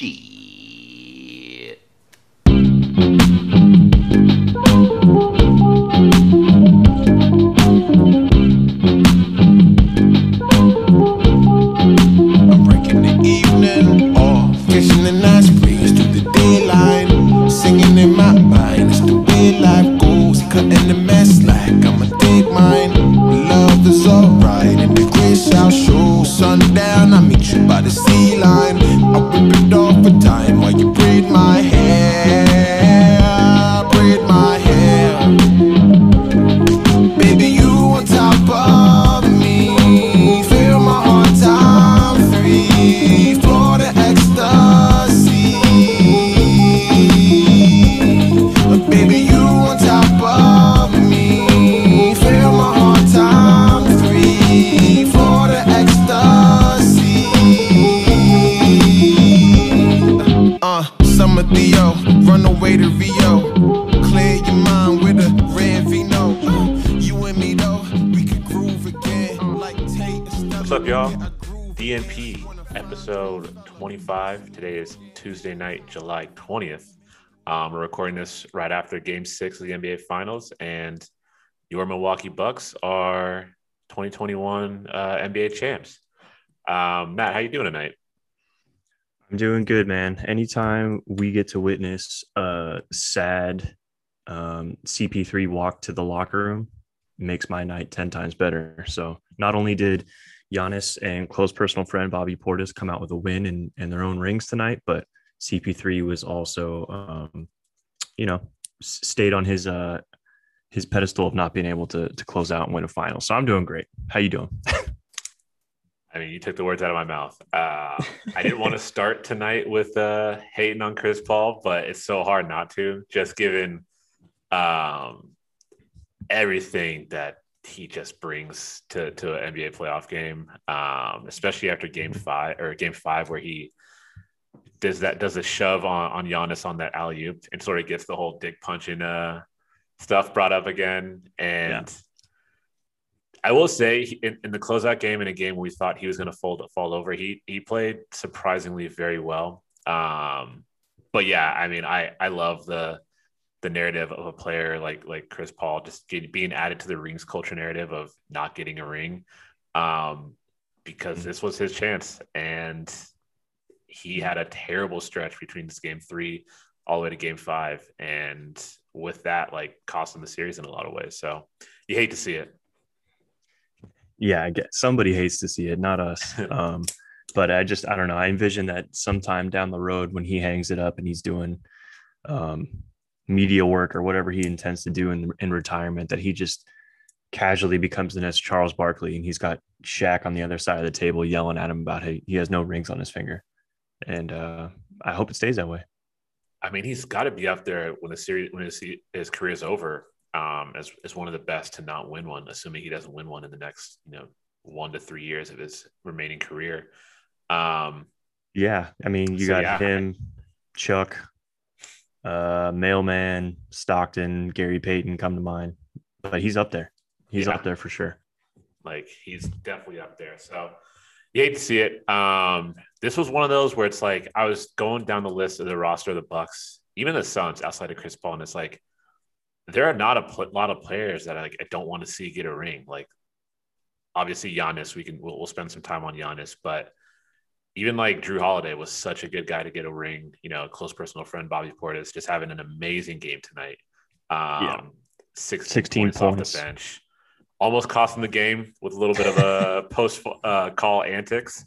Shit. July 20th. Um, we're recording this right after game six of the NBA Finals, and your Milwaukee Bucks are 2021 uh, NBA champs. Um, Matt, how you doing tonight? I'm doing good, man. Anytime we get to witness a sad um, CP3 walk to the locker room makes my night 10 times better. So not only did Giannis and close personal friend Bobby Portis come out with a win and, and their own rings tonight, but CP3 was also, um, you know, stayed on his uh, his pedestal of not being able to to close out and win a final. So I'm doing great. How you doing? I mean, you took the words out of my mouth. Uh, I didn't want to start tonight with uh, hating on Chris Paul, but it's so hard not to, just given um, everything that he just brings to to an NBA playoff game, um, especially after Game Five or Game Five, where he does that does a shove on on Giannis on that alley oop and sort of gets the whole dick punching uh, stuff brought up again, and. I will say in, in the closeout game in a game where we thought he was going to fold fall over, he he played surprisingly very well. Um, but yeah, I mean, I I love the the narrative of a player like like Chris Paul just get, being added to the rings culture narrative of not getting a ring, um, because this was his chance and he had a terrible stretch between this game three all the way to game five, and with that, like cost him the series in a lot of ways. So you hate to see it. yeah, I guess somebody hates to see it, not us. Um, but I just I don't know. I envision that sometime down the road when he hangs it up and he's doing um, media work or whatever he intends to do in in retirement, that he just casually becomes the next Charles Barkley and he's got Shaq on the other side of the table yelling at him about how he has no rings on his finger. And uh, I hope it stays that way. I mean, he's got to be up there when the series when his his career is over um, as as one of the best to not win one, assuming he doesn't win one in the next you know one to three years of his remaining career. Um, Yeah, I mean, you So, got yeah. him, Chuck, uh, Mailman, Stockton, Gary Payton come to mind, but he's up there. He's Yeah. up there for sure. like he's definitely up there. So you hate to see it. Um, this was one of those where it's like I was going down the list of the roster of the Bucks, even the Suns outside of Chris Paul, and it's like there are not a pl- lot of players that I, like I don't want to see get a ring. Like obviously Giannis, we can we'll, we'll spend some time on Giannis, but even like Jrue Holiday was such a good guy to get a ring. You know, a close personal friend Bobby Portis just having an amazing game tonight. Um, Yeah. 16, 16 points, off the bench almost cost him the game with a little bit of a post uh, call antics,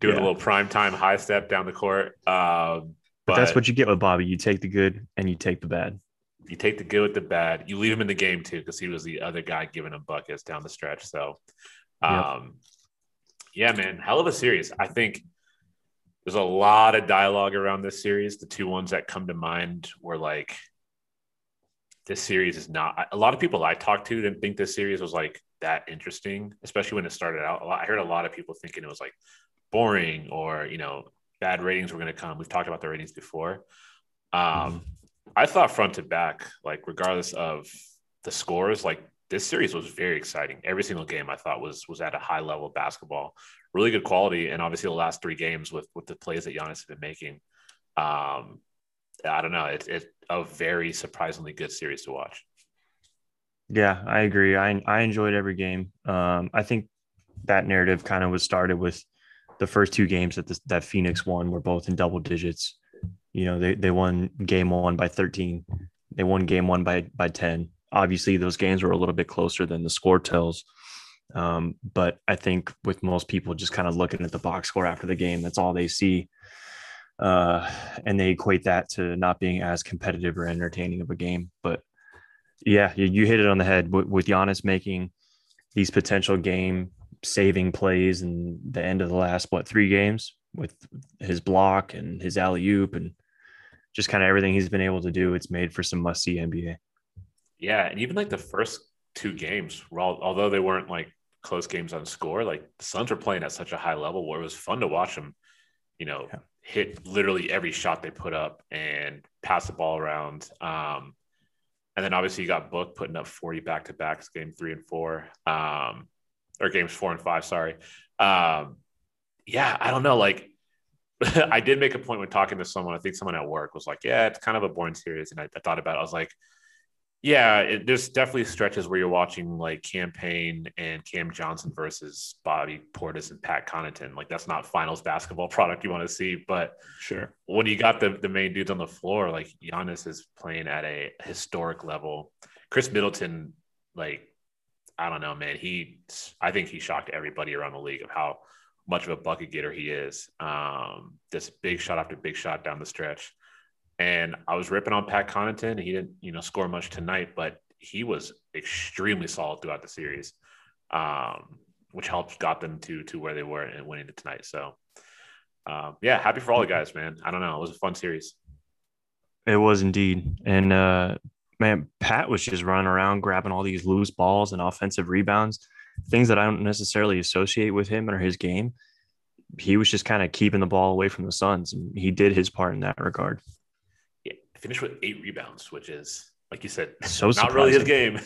doing Yeah. a little prime time high step down the court. Um, But, that's what you get with Bobby. You take the good and you take the bad. you take the good with the bad. You leave him in the game too because he was the other guy giving him buckets down the stretch. So, um, yeah, man, hell of a series. I think there's a lot of dialogue around this series. The two ones that come to mind were like, this series is not. A lot of people I talked to didn't think this series was like that interesting, especially when it started out. A lot, I heard a lot of people thinking it was like boring or you know bad ratings were going to come. We've talked about the ratings before. Um, I thought front to back, like regardless of the scores, like this series was very exciting. Every single game I thought was was at a high level of basketball, really good quality, and obviously the last three games with with the plays that Giannis has been making. Um, I don't know. It, it's a very surprisingly good series to watch. Yeah, I agree. I I enjoyed every game. Um, I think that narrative kind of was started with the first two games that this, that Phoenix won were both in double digits. You know, they they won game one by 13. They won game one by by 10. Obviously, those games were a little bit closer than the score tells. Um, but I think with most people just kind of looking at the box score after the game, that's all they see. Uh, and they equate that to not being as competitive or entertaining of a game. But yeah, you, you hit it on the head with, with Giannis making these potential game saving plays in the end of the last what three games with his block and his alley oop and just kind of everything he's been able to do. It's made for some must see NBA. Yeah, and even like the first two games, all, although they weren't like close games on score, like the Suns were playing at such a high level where it was fun to watch them. You know, yeah. Hit literally every shot they put up and pass the ball around. Um, and then obviously you got Book putting up 40 back to backs game three and four. Um, or games four and five, sorry. Um, yeah, I don't know. Like I did make a point when talking to someone, I think someone at work was like, yeah, it's kind of a boring series. And I, I thought about it. I was like, yeah, it, there's definitely stretches where you're watching like Cam Payne and Cam Johnson versus Bobby Portis and Pat Connaughton. Like that's not finals basketball product you want to see. But sure, when you got the, the main dudes on the floor, like Giannis is playing at a historic level. Khris Middleton, like I don't know, man. He, I think he shocked everybody around the league of how much of a bucket getter he is. Um, this big shot after big shot down the stretch. And I was ripping on Pat Connaughton. He didn't, you know, score much tonight, but he was extremely solid throughout the series, um, which helped got them to to where they were and winning it tonight. So, um, yeah, happy for all the guys, man. I don't know, it was a fun series. It was indeed, and uh, man, Pat was just running around grabbing all these loose balls and offensive rebounds, things that I don't necessarily associate with him or his game. He was just kind of keeping the ball away from the Suns, and he did his part in that regard. Finished with eight rebounds, which is, like you said, so not surprising. really his game.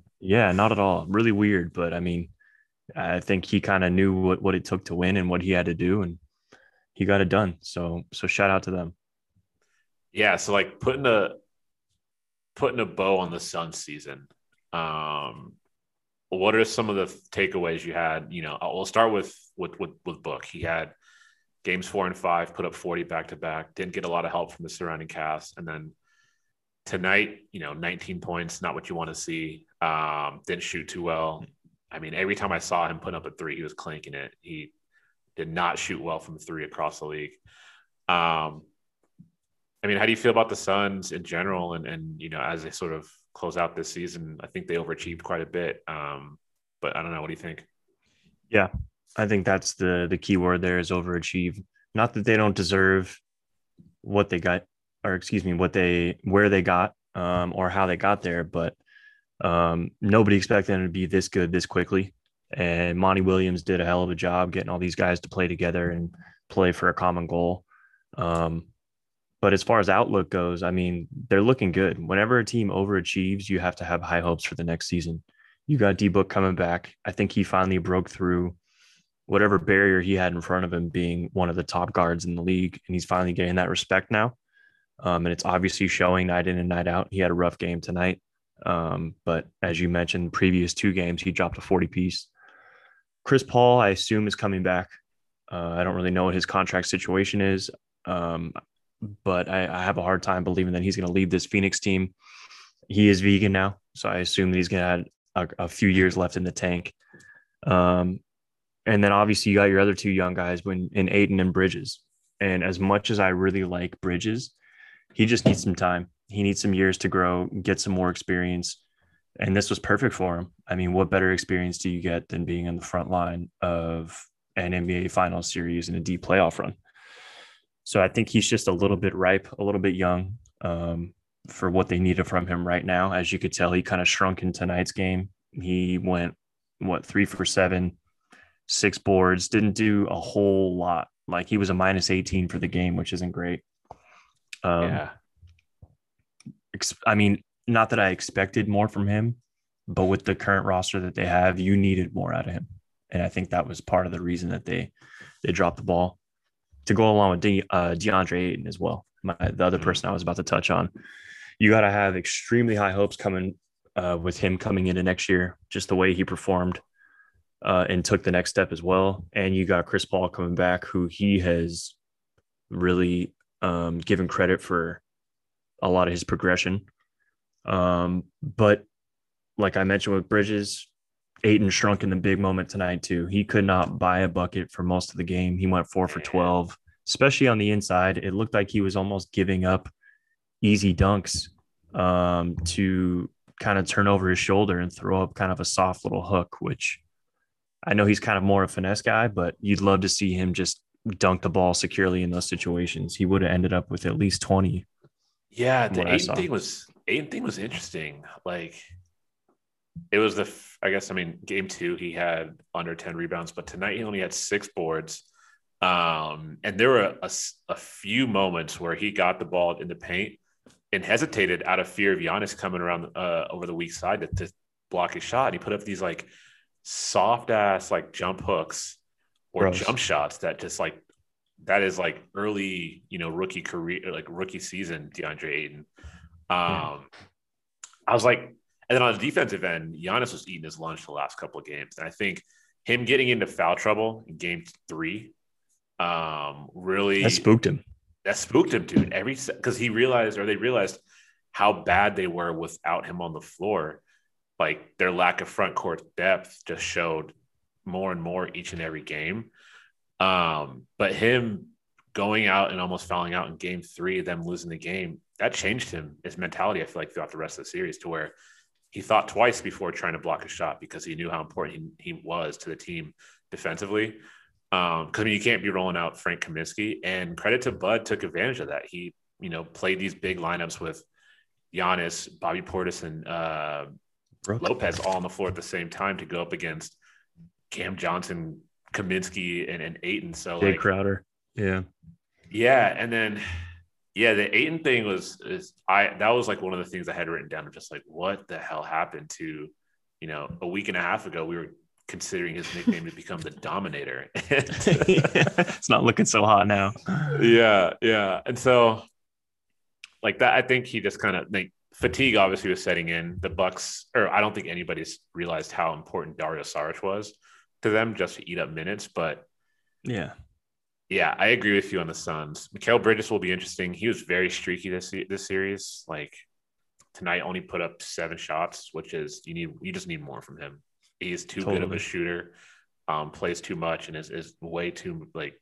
yeah, not at all. Really weird, but I mean, I think he kind of knew what what it took to win and what he had to do, and he got it done. So, so shout out to them. Yeah, so like putting a putting a bow on the Sun season, um, what are some of the takeaways you had? You know, we'll start with with with, with Book. He had games four and five, put up forty back to back. Didn't get a lot of help from the surrounding cast, and then tonight, you know, 19 points, not what you want to see. Um, didn't shoot too well. I mean, every time I saw him put up a three, he was clanking it. He did not shoot well from three across the league. Um, I mean, how do you feel about the Suns in general? And and you know, as they sort of close out this season, I think they overachieved quite a bit. Um, but I don't know. What do you think? Yeah, I think that's the the key word there is overachieve. Not that they don't deserve what they got, or excuse me, what they where they got, um, or how they got there, but um, nobody expected them to be this good this quickly. And Monty Williams did a hell of a job getting all these guys to play together and play for a common goal. Um, but as far as outlook goes, I mean, they're looking good. Whenever a team overachieves, you have to have high hopes for the next season. You got D Book coming back. I think he finally broke through whatever barrier he had in front of him, being one of the top guards in the league, and he's finally getting that respect now. Um, and it's obviously showing night in and night out. He had a rough game tonight, um, but as you mentioned, previous two games he dropped a forty piece. Chris Paul, I assume, is coming back. Uh, I don't really know what his contract situation is. Um, but I, I have a hard time believing that he's going to leave this Phoenix team. He is vegan now, so I assume that he's going to have a, a, few years left in the tank. Um, and then obviously you got your other two young guys when in Ayton and Bridges. And as much as I really like Bridges, he just needs some time. He needs some years to grow, get some more experience. And this was perfect for him. I mean, what better experience do you get than being in the front line of an NBA Finals series and a deep playoff run? So I think he's just a little bit ripe, a little bit young um, for what they needed from him right now. As you could tell, he kind of shrunk in tonight's game. He went, what, three for seven, six boards, didn't do a whole lot. Like he was a minus 18 for the game, which isn't great. Um, yeah. I mean, not that I expected more from him, but with the current roster that they have, you needed more out of him. And I think that was part of the reason that they they dropped the ball. to go along with De, uh, DeAndre Ayton as well. My, the other Mhm. person I was about to touch on. You got to have extremely high hopes coming uh, with him coming into next year, just the way he performed uh, and took the next step as well. And you got Chris Paul coming back, who he has really um, given credit for a lot of his progression. Um, but like I mentioned with Bridges, Ayton shrunk in the big moment tonight too. He could not buy a bucket for most of the game. He went four for 12, especially on the inside. It looked like he was almost giving up easy dunks um, to kind of turn over his shoulder and throw up kind of a soft little hook, which I know he's kind of more a finesse guy, but you'd love to see him just dunk the ball securely in those situations. He would have ended up with at least 20. Yeah, the Ayton thing was Ayton thing was interesting. Like it was the I guess I mean game two he had under ten rebounds, but tonight he only had six boards. Um, and there were a few moments where he got the ball in the paint and hesitated out of fear of Giannis coming around uh, over the weak side to, to block his shot. And he put up these like soft ass like jump hooks or Gross. jump shots that just like that is like early, you know, rookie career, like rookie season, DeAndre Ayton. Um, Yeah. I was like, and then on the defensive end, Giannis was eating his lunch the last couple of games, and I think him getting into foul trouble in Game Three, um, really That spooked him. that spooked him, dude. Every because he realized, or they realized how bad they were without him on the floor. Like their lack of front court depth just showed more and more each and every game. Um, but him going out and almost fouling out in game three, them losing the game, that changed him, his mentality, I feel like, throughout the rest of the series to where he thought twice before trying to block a shot because he knew how important he, he was to the team defensively. Um, because I mean, you can't be rolling out Frank Kaminsky, and credit to Bud took advantage of that. He, you know, played these big lineups with Giannis, Bobby Portis, and uh, Brook. Lopez all on the floor at the same time to go up against Cam Johnson, Kaminsky, and, and Ayton. So Jae like, Crowder. Yeah. yeah, and then yeah, the Ayton thing was is I that was like one of the things I had written down of just like what the hell happened to you know a week and a half ago we were considering his nickname to become the Dominator. it's not looking so hot now. yeah, yeah, and so like that, I think he just kind of like fatigue obviously was setting in. The Bucks, or I don't think anybody's realized how important Dario Saric was to them just to eat up minutes, but Yeah. Yeah, I agree with you on the Suns. Mikal Bridges will be interesting. He was very streaky this this series. Like tonight, only put up seven shots, which is you need you just need more from him. He's too good of a shooter, um, plays too much, and is, is way too like.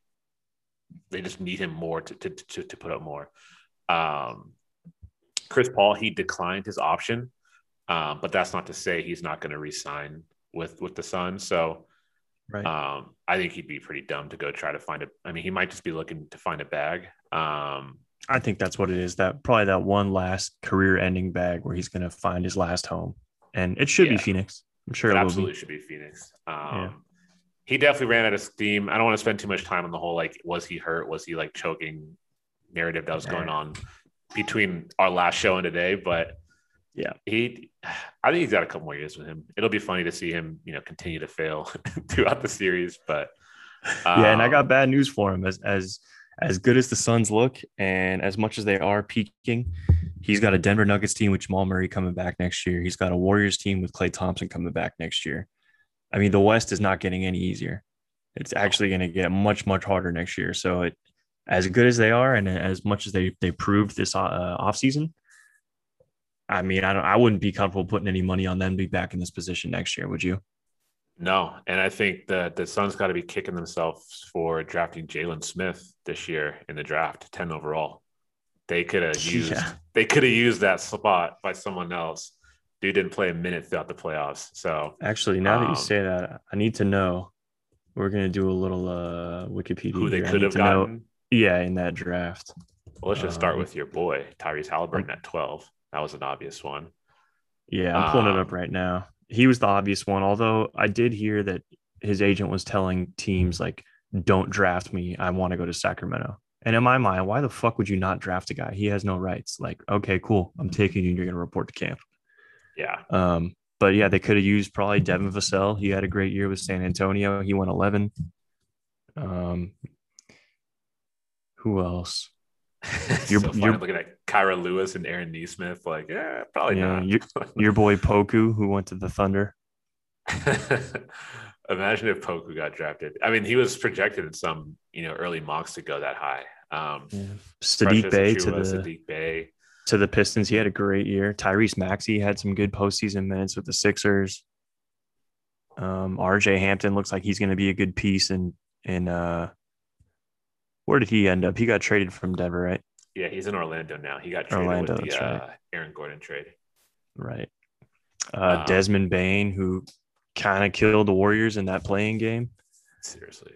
They just need him more to to to, to put up more. Um, Chris Paul he declined his option, um, but that's not to say he's not going to re-sign with with the Suns. So Right. um, I think he'd be pretty dumb to go try to find a. I mean, he might just be looking to find a bag. Um, I think that's what it is. That probably that one last career ending bag where he's going to find his last home. And it should be Phoenix. I'm sure it it will absolutely be. should be Phoenix. Um, Yeah. He definitely ran out of steam. I don't want to spend too much time on the whole like, was he hurt? Was he like choking narrative that was going on between our last show and today? But Yeah. he, I think he's got a couple more years with him. It'll be funny to see him, you know, continue to fail throughout the series. But yeah, and I um, got bad news for him. As as as good as the Suns look, and as much as they are peaking, he's got a Denver Nuggets team with Jamal Murray coming back next year. He's got a Warriors team with Klay Thompson coming back next year. I mean, the West is not getting any easier. It's actually going to get much much harder next year. So it, as good as they are, and as much as they they proved this uh, offseason, I mean, I don't. I wouldn't be comfortable putting any money on them to be back in this position next year. Would you? No, and I think that the Suns got to be kicking themselves for drafting Jalen Smith this year in the draft, ten overall. They could have used Yeah. they could have used that spot by someone else. Dude didn't play a minute throughout the playoffs, so Actually, now that Um, you say that, I need to know. We're gonna do a little uh Wikipedia. who they could have to know- gotten. Yeah, in that draft. Well, let's just start um, with your boy Tyrese Haliburton at twelve. That was an obvious one. Yeah, I'm pulling it up Um, right now. He was the obvious one, although I did hear that his agent was telling teams like, "Don't draft me. I want to go to Sacramento." And in my mind, why the fuck would you not draft a guy? He has no rights. Like, okay, cool. I'm taking you. You're gonna report to camp. Yeah, Um, but yeah, they could have used probably Devin Vassell. He had a great year with San Antonio. He went 11. Um, Who else? You're- so you're- looking at Kira Lewis and Aaron Nesmith. Like, yeah, probably Yeah, not. your, your boy Poku, who went to the Thunder. Imagine if Poku got drafted. I mean, he was projected in some, you know, early mocks to go that high. Um, Saddiq Bey to the Saddiq Bey. to the Pistons. He had a great year. Tyrese Maxey had some good postseason minutes with the Sixers. Um, RJ Hampton looks like he's going to be a good piece. And in uh, where did he end up? He got traded from Denver, right? Yeah, he's in Orlando now. He got traded Orlando, with the that's right. uh, Aaron Gordon trade. Right. Uh, Um, Desmond Bane, who kind of killed the Warriors in that play-in game. Seriously.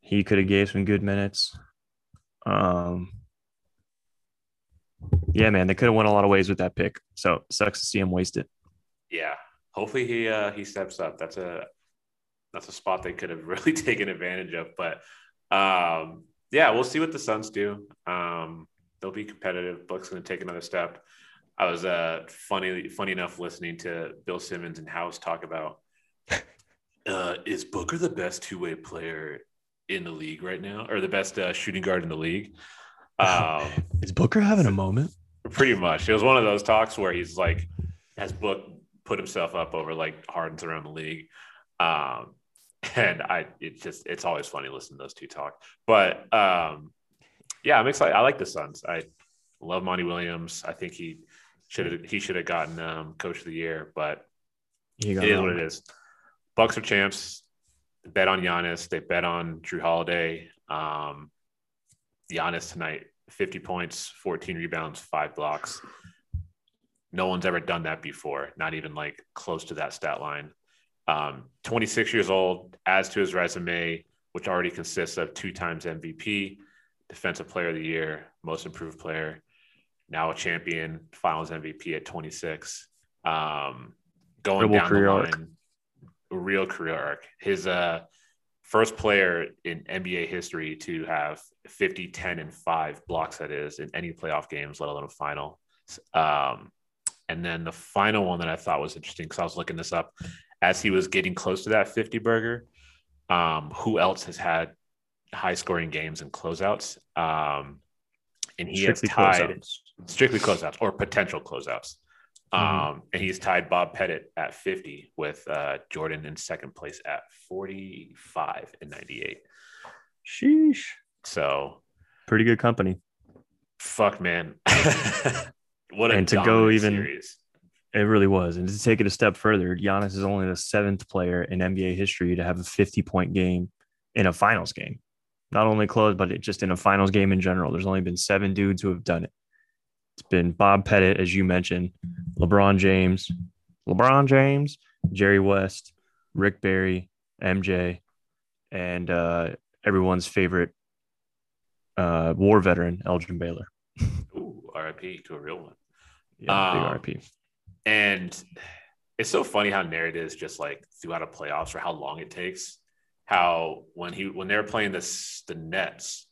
He could have gave some good minutes. Um, yeah, man, they could have went a lot of ways with that pick. So sucks to see him waste it. Yeah. Hopefully he uh he steps up. That's a that's a spot they could have really taken advantage of. But um yeah, we'll see what the Suns do. Um they'll be competitive. Book's gonna take another step. I was uh funny funny enough listening to Bill Simmons and House talk about uh is Booker the best two-way player in the league right now or the best uh, shooting guard in the league? Um Is Booker having a moment? Pretty much. It was one of those talks where he's like has book put himself up over like Harden's around the league. Um and I it's just it's always funny listening to those two talk. But um yeah, I'm excited. I like the Suns. I love Monty Williams. I think he should have he should have gotten um coach of the year, but it is what it is. Bucks are champs. They bet on Giannis. They bet on Jrue Holiday. Um, Giannis tonight, 50 points, 14 rebounds, five blocks. No one's ever done that before, not even like close to that stat line. Um, 26 years old, adds to his resume, which already consists of two times MVP, Defensive Player of the Year, Most Improved Player, now a champion, Finals MVP at 26. Um, going Incredible down the line, a real career arc. His uh, first player in NBA history to have 50, 10, and five blocks, that is, in any playoff games, let alone a final. Um, and then the final one that I thought was interesting because I was looking this up as he was getting close to that 50 burger. Um, who else has had high scoring games and closeouts? Um, and he Strictly has tied closeouts. strictly closeouts or potential closeouts. Um, Mhm. and he's tied Bob Pettit at 50 with uh, Jordan in second place at 45 and 98. Sheesh. So Pretty good company. fuck, man. what a And to go even- series. It really was. And to take it a step further, Giannis is only the seventh player in NBA history to have a 50 point game in a finals game. Not only close, but it just in a finals game in general. There's only been seven dudes who have done it. It's been Bob Pettit, as you mentioned, LeBron James, LeBron James, Jerry West, Rick Barry, MJ, and uh, everyone's favorite uh, war veteran, Elgin Baylor. Ooh, RIP to a real one. Yeah, Um, big RP. And it's so funny how narrative is just like throughout a playoffs or how long it takes. How when he when they were playing this the Nets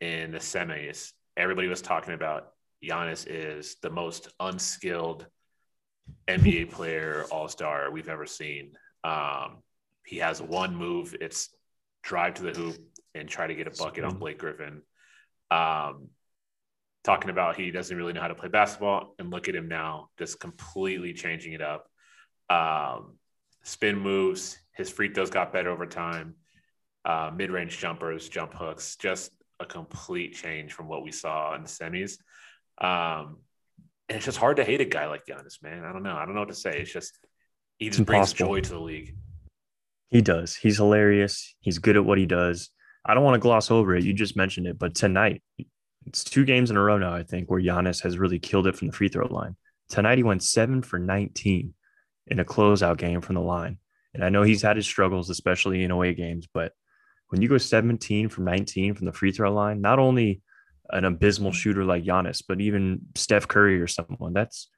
in the semis, everybody was talking about Giannis is the most unskilled NBA player all star we've ever seen. Um, he has one move, it's drive to the hoop and try to get a bucket on Blake Griffin. Um, talking about he doesn't really know how to play basketball and look at him now just completely changing it up um, spin moves his free throws got better over time uh, mid-range jumpers jump hooks just a complete change from what we saw in the semis um, and it's just hard to hate a guy like Giannis man I don't know I don't know what to say it's just he just brings impossible. joy to the league He does. He's hilarious. He's good at what he does. I don't want to gloss over it. You just mentioned it, but tonight, it's two games in a row now, I think, where Giannis has really killed it from the free throw line. Tonight, he went seven for 19 in a closeout game from the line. And I know he's had his struggles, especially in away games, but when you go 17 from 19 from the free throw line, not only an abysmal shooter like Giannis, but even Steph Curry or someone, that's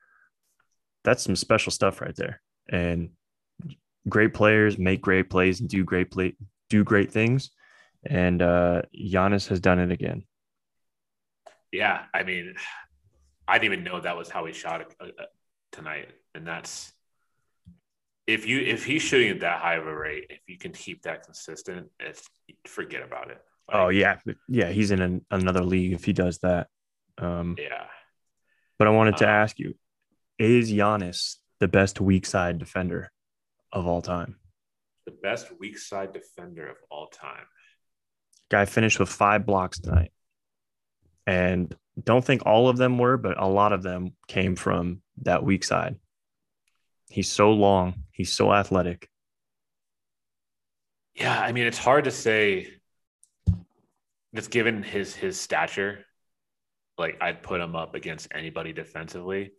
that's some special stuff right there. And great players make great plays and do great play do great things. And uh Giannis has done it again. Yeah I mean I didn't even know that was how he shot it, uh, uh, tonight and that's if you if he's shooting at that high of a rate, if you can keep that consistent, it's forget about it. oh yeah, yeah, he's in an, another league if he does that. Um, yeah. but I wanted to Uh, ask you: Is Giannis the best weak side defender of all time? The best weak side defender of all time. Guy finished with five blocks tonight, and don't think all of them were, but a lot of them came from that weak side. He's so long. He's so athletic. Yeah, I mean, it's hard to say. Just given his his stature, like I'd put him up against anybody defensively.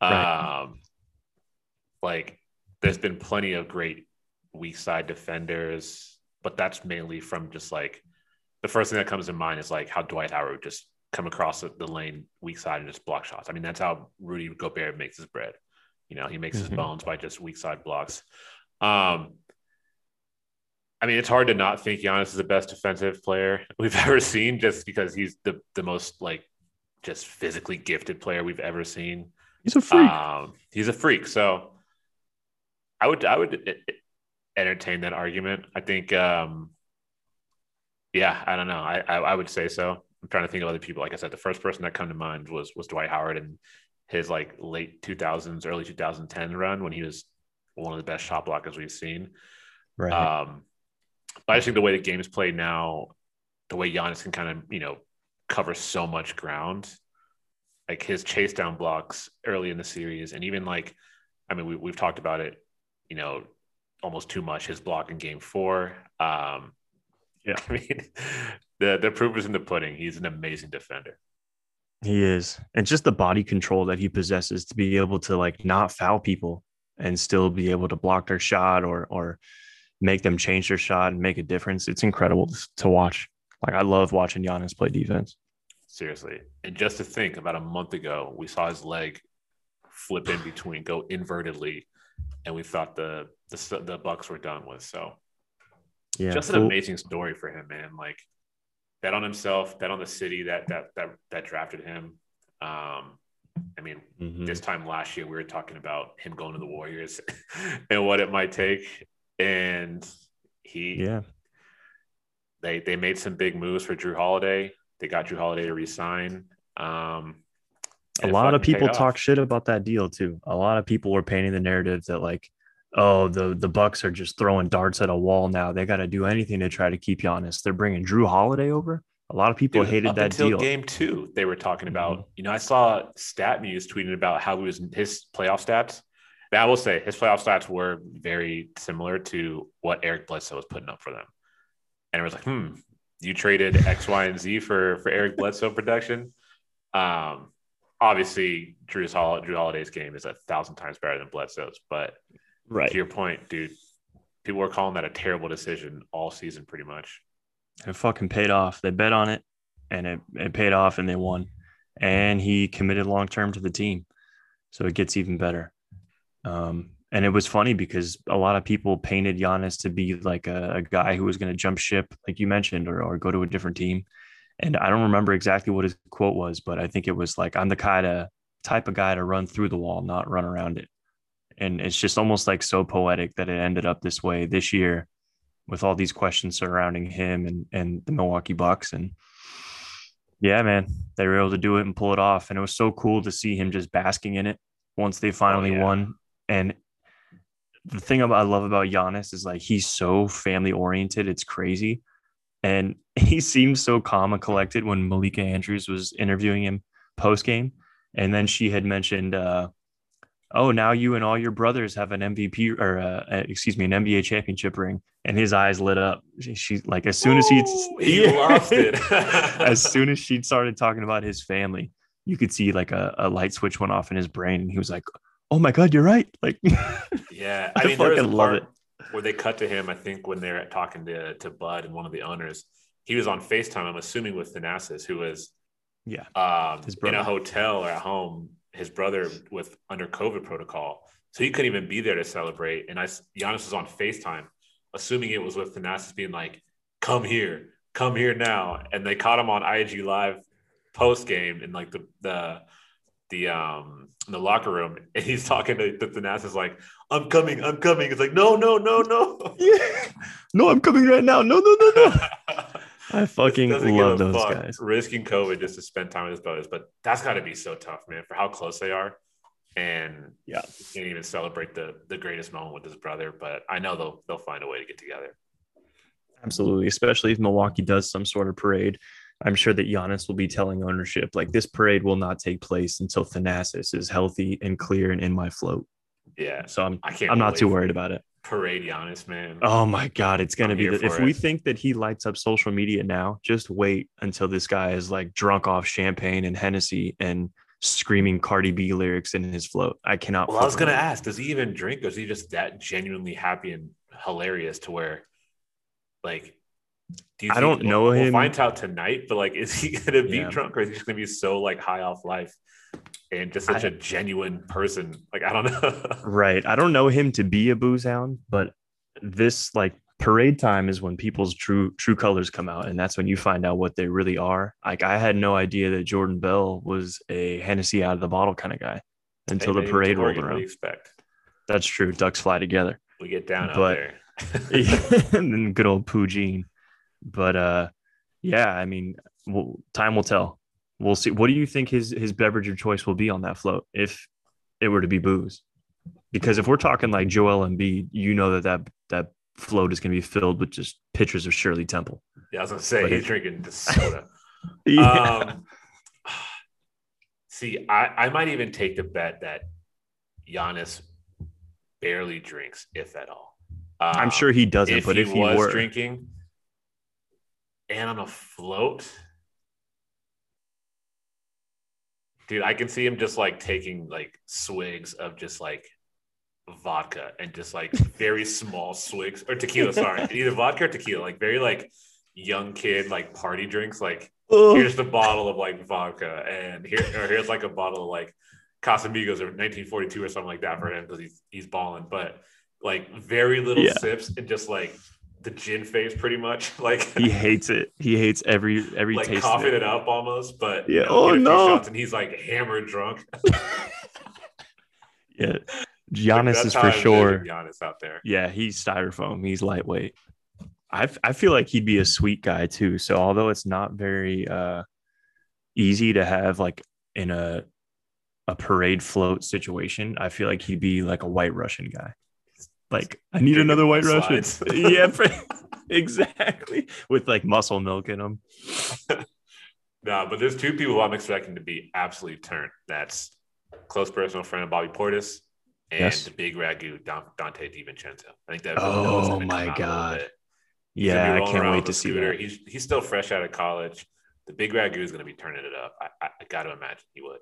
Right. Um, like there's been plenty of great weak side defenders, but that's mainly from just like the first thing that comes to mind is like how Dwight Howard just come across the, the lane weak side and just block shots. I mean, that's how Rudy Gobert makes his bread. You know, he makes his Mhm. bones by just weak side blocks. Um, I mean, it's hard to not think Giannis is the best defensive player we've ever seen, just because he's the the most like just physically gifted player we've ever seen. He's a freak. Um, he's a freak. So I would I would e- e- entertain that argument. I think um yeah, I don't know. I, I I would say so. Trying to think of other people. Like I said, the first person that come to mind was was Dwight Howard and his like late 2000s, early 2010 run when he was one of the best shot blockers we've seen. right. Um, but I just think the way the game is played now, the way Giannis can kind of, you know, cover so much ground, like his chase down blocks early in the series, and even like, I mean, we, we've talked about it, you know, almost too much. His block in game four. Um, Yeah. I mean, the the proof is in the pudding. He's an amazing defender. He is. And just the body control that he possesses to be able to like not foul people and still be able to block their shot or or make them change their shot and make a difference. It's incredible to- to watch. Like I love watching Giannis play defense. Seriously. And just to think, about a month ago, we saw his leg flip in between, go invertedly, and we thought the the, the Bucks were done with. So Yeah. just an amazing story for him, man. Like bet on himself, bet on the city that that that that drafted him. Um, I mean, Mhm. this time last year we were talking about him going to the Warriors and what it might take, and he Yeah. they they made some big moves for Jrue Holiday. They got Jrue Holiday to resign. Um, a lot of people talk shit about that deal too. A lot of people were painting the narrative that like, oh, the the Bucks are just throwing darts at a wall now. They got to do anything to try to keep Giannis. They're bringing Jrue Holiday over. A lot of people Dude, hated that until deal. game two. They were talking about. Mhm. You know, I saw StatMuse tweeting about how he was his playoff stats. Now, I will say his playoff stats were very similar to what Eric Bledsoe was putting up for them, and it was like, hmm, you traded X, Y, and Z for for Eric Bledsoe production. Um, obviously, Jrue's Hol- Jrue Holiday's game is a thousand times better than Bledsoe's, but Right. to your point, dude, people were calling that a terrible decision all season, pretty much. It fucking paid off. They bet on it and it, it paid off and they won. And he committed long term to the team. So it gets even better. Um, and it was funny because a lot of people painted Giannis to be like a, a guy who was going to jump ship, like you mentioned, or, or go to a different team. And I don't remember exactly what his quote was, but I think it was like, I'm the kind of type of guy to run through the wall, not run around it. And it's just almost like so poetic that it ended up this way this year with all these questions surrounding him and, and the Milwaukee Bucks. And yeah, man, they were able to do it and pull it off. And it was so cool to see him just basking in it once they finally yeah. won. And the thing about, I love about Giannis is like he's so family oriented. It's crazy. And he seemed so calm and collected when Malika Andrews was interviewing him post game. And then she had mentioned, uh, oh, now you and all your brothers have an MVP or uh, excuse me, an NBA championship ring. And his eyes lit up. She, she like as soon as he he lost it. as soon as she started talking about his family, you could see like a, a light switch went off in his brain, and he was like, "Oh my god, you're right!" Like, Yeah, I I mean, fucking love it. where they cut to him. I think when they're talking to to Bud and one of the owners, he was on Facetime. I'm assuming with Thanasis, who was yeah, um, in a hotel or at home. His brother with under COVID protocol, so he couldn't even be there to celebrate. And I, Giannis was on Facetime, assuming it was with Thanasis being like, "Come here, come here now." And they caught him on IG Live post game in like the the the um in the locker room, and he's talking to the Thanasis like, "I'm coming, I'm coming." It's like, "No, no, no, no." yeah. No, I'm coming right now. No, no, no, no. I fucking love those fuck, guys. Risking COVID just to spend time with his brothers, but that's got to be so tough, man, for how close they are. And Yeah. he can't even celebrate the the greatest moment with his brother. But I know they'll they'll find a way to get together. Absolutely, especially if Milwaukee does some sort of parade. I'm sure that Giannis will be telling ownership like this parade will not take place until Thanasis is healthy and clear and in my float. Yeah, So I'm I can't. I'm not too worried about it. Parade Giannis, man. Oh my god, it's gonna I'm be the, if for we think that he lights up social media now, just wait until this guy is like drunk off champagne and Hennessy and screaming Cardi B lyrics in his float. I cannot. Well, I was gonna ask, does he even drink, or is he just that genuinely happy and hilarious to where, like, do you? I don't know we'll, him. We'll find out tonight, but like, is he gonna be Yeah. drunk, or is he just gonna be so like high off life and just such I- a genuine person? Like, I don't know. Right. I don't know him to be a booze hound, but this like parade time is when people's true true colors come out, and that's when you find out what they really are. Like I had no idea that Jordan Bell was a Hennessy out of the bottle kind of guy until Hey, the parade rolled Oregon, What do you around. expect? That's true. Ducks fly together. We get down But- out there. and then good old Poo Jean. But uh yeah, I mean, well, time will tell. We'll see. What do you think his his beverage of choice will be on that float if it were to be booze? Because if we're talking like Joel Embiid, you know that that that float is going to be filled with just pictures of Shirley Temple. yeah, I was gonna say but he's drinking the soda. Yeah. Um, see, I, I might even take the bet that Giannis barely drinks, if at all. I'm Um, sure he doesn't, if but he if he was were, drinking and on a float, dude, I can see him just like taking like swigs of just like vodka and just like very small swigs or tequila. Sorry, either vodka or tequila, like very like young kid like party drinks, like Ugh. here's the bottle of like vodka, and here or here's like a bottle of like Casamigos or 1942 or something like that for him because he's he's balling. But like very little Yeah. sips and just like the gin face, pretty much like he hates it. He hates every every like taste. of coughing it. it up almost. But Yeah. you know, Oh, get a few no. and he's like hammered drunk. Yeah, Giannis That's is for sure. Giannis out there. Yeah, he's styrofoam. He's lightweight. I, I feel like he'd be a sweet guy too. So although it's not very uh easy to have like in a a parade float situation, I feel like he'd be like a white Russian guy. Like I need another white Russian. yeah, exactly. With like muscle milk in them. No, but there's two people I'm expecting to be absolutely turned. That's close personal friend of Bobby Portis and Yes. the big ragu Donte DiVincenzo. I think that. Oh, my come out a little God. bit. He's gonna be Yeah, I can't wait to see scooter. that. He's he's still fresh out of college. The big ragu is going to be turning it up. I, I, I got to imagine he would.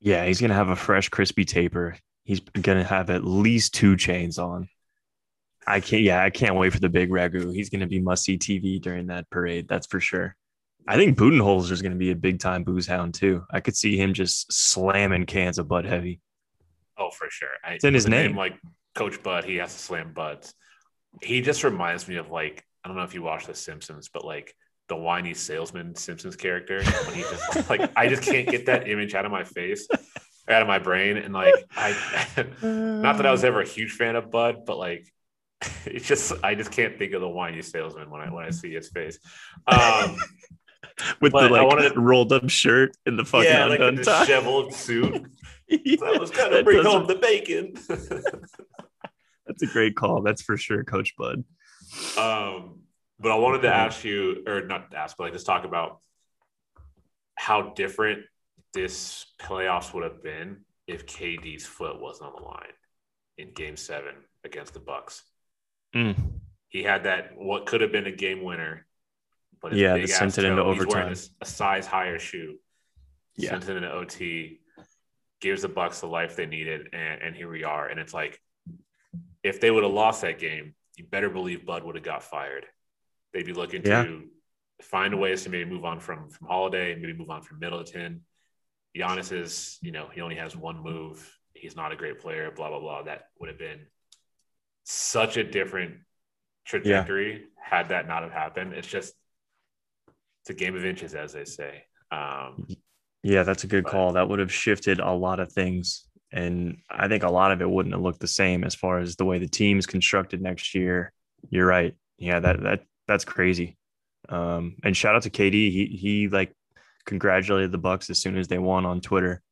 Yeah, he's gonna have a fresh, crispy taper. He's gonna have at least two chains on. I can't. Yeah, I can't wait for the big ragu. He's gonna be must see TV during that parade. That's for sure. I think Budenholzer is gonna be a big time booze hound too. I could see him just slamming cans of Bud Heavy. Oh, for sure. I, It's in his a name. Like Coach Bud, he has to slam Buds. He just reminds me of like I don't know if you watch The Simpsons, but like the whiny salesman Simpsons character when he just like I just can't get that image out of my face, out of my brain, and like I not that I was ever a huge fan of Bud, but like it's just I just can't think of the whiny salesman when I when I see his face. Um, with but the I like wanted rolled up shirt and the fucking yeah, like a disheveled suit. Yeah, I was gonna that bring doesn't- home the bacon. That's a great call. That's for sure, Coach Bud. Um, but I wanted to ask you, or not ask, but like just talk about how different this playoffs would have been if KD's foot wasn't on the line in Game Seven against the Bucks. Mm. He had that what could have been a game winner, but Yeah, big-ass sent it into toe- he's wearing overtime. A, size higher shoe, Yeah. sent it into OT, gives the Bucks the life they needed, and, and here we are. And it's like, if they would have lost that game, you better believe Bud would have got fired. They'd be looking Yeah. to find a ways to maybe move on from from Holiday, maybe move on from Middleton. Giannis is, you know, he only has one move. He's not a great player. Blah blah blah. That would have been such a different trajectory had that not have happened. It's just it's a game of inches, as they say. Um, Yeah, that's a good But- call. That would have shifted a lot of things. And I think a lot of it wouldn't have looked the same as far as the way the team's constructed next year. You're right. Yeah, that that that's crazy. Um, and shout out to KD. He he like congratulated the Bucks as soon as they won on Twitter.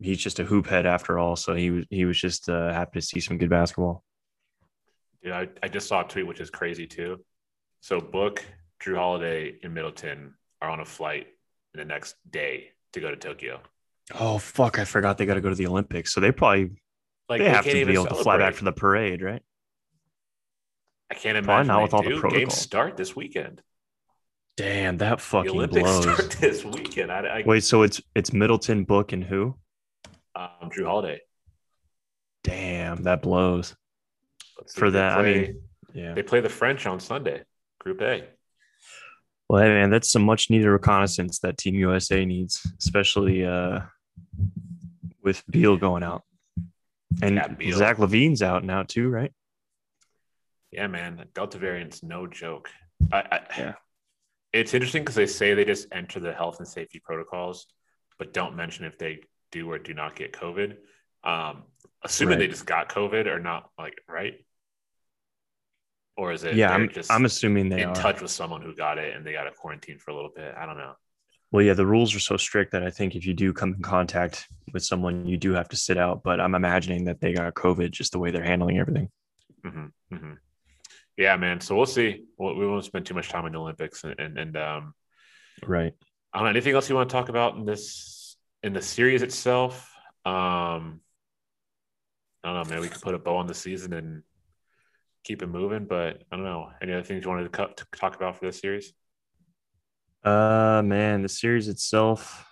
He's just a hoop head after all, so he was he was just uh, happy to see some good basketball. Dude, I, I just saw a tweet which is crazy too. So Book, Jrue Holiday, and Middleton are on a flight in the next day to go to Tokyo. Oh fuck! I forgot they got to go to the Olympics, so they probably Like they have to be able to fly back for the parade, right? I can't Probably imagine not they with all the do. protocol. Games start this weekend. Damn, that fucking The fucking Olympics blows. start this weekend. I, I, Wait, so it's it's Middleton, Book, and who? um, Jrue Holiday. Damn, that blows. Let's see For if they that, I mean, Yeah. they play the French on Sunday, Group A. Well, hey, man, that's some much needed reconnaissance that Team USA needs, especially uh, with Beal going out. And Yeah, Zach LaVine's out now too, right? Yeah, man, the Delta variant's no joke. I, I, Yeah. It's interesting because they say they just enter the health and safety protocols, but don't mention if they do or do not get COVID. Um, assuming they just got COVID or not, like right? Or is it? yeah, I'm, just I'm assuming they are in are. touch with someone who got it and they got to quarantine for a little bit. I don't know. Well, yeah, the rules are so strict that I think if you do come in contact with someone, you do have to sit out. But I'm imagining that they got COVID just the way they're handling everything. hmm hmm Yeah, man. So we'll see. Well, we won't spend too much time in the Olympics, and and, and um, Right. I don't know anything else you want to talk about in this in the series itself. Um, I don't know, man. We could put a bow on the season and keep it moving, but I don't know. Any other things you wanted to, cut, to talk about for this series? Uh, man, the series itself.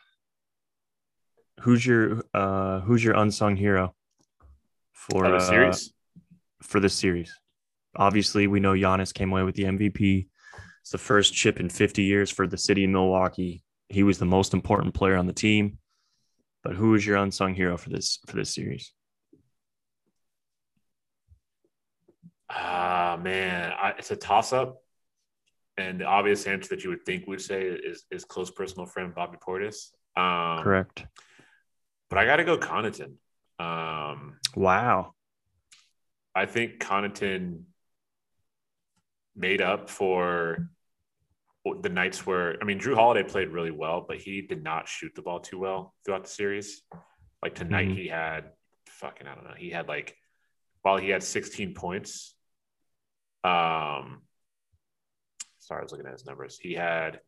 Who's your uh who's your unsung hero for Oh, the uh, series? for this series? Obviously, we know Giannis came away with the MVP. It's the first chip in 50 years for the city of Milwaukee. He was the most important player on the team. But who is your unsung hero for this for this series? Ah, man, I, it's a toss up. And the obvious answer that you would think we'd say is is close personal friend Bobby Portis. Um, Correct. But I got to go Connaughton. Um, Wow. I think Connaughton made up for the nights where I mean Jrue Holiday played really well, but he did not shoot the ball too well throughout the series. Like tonight, Mhm. he had fucking I don't know. He had like while he had 16 points. Um, sorry, I was looking at his numbers. He had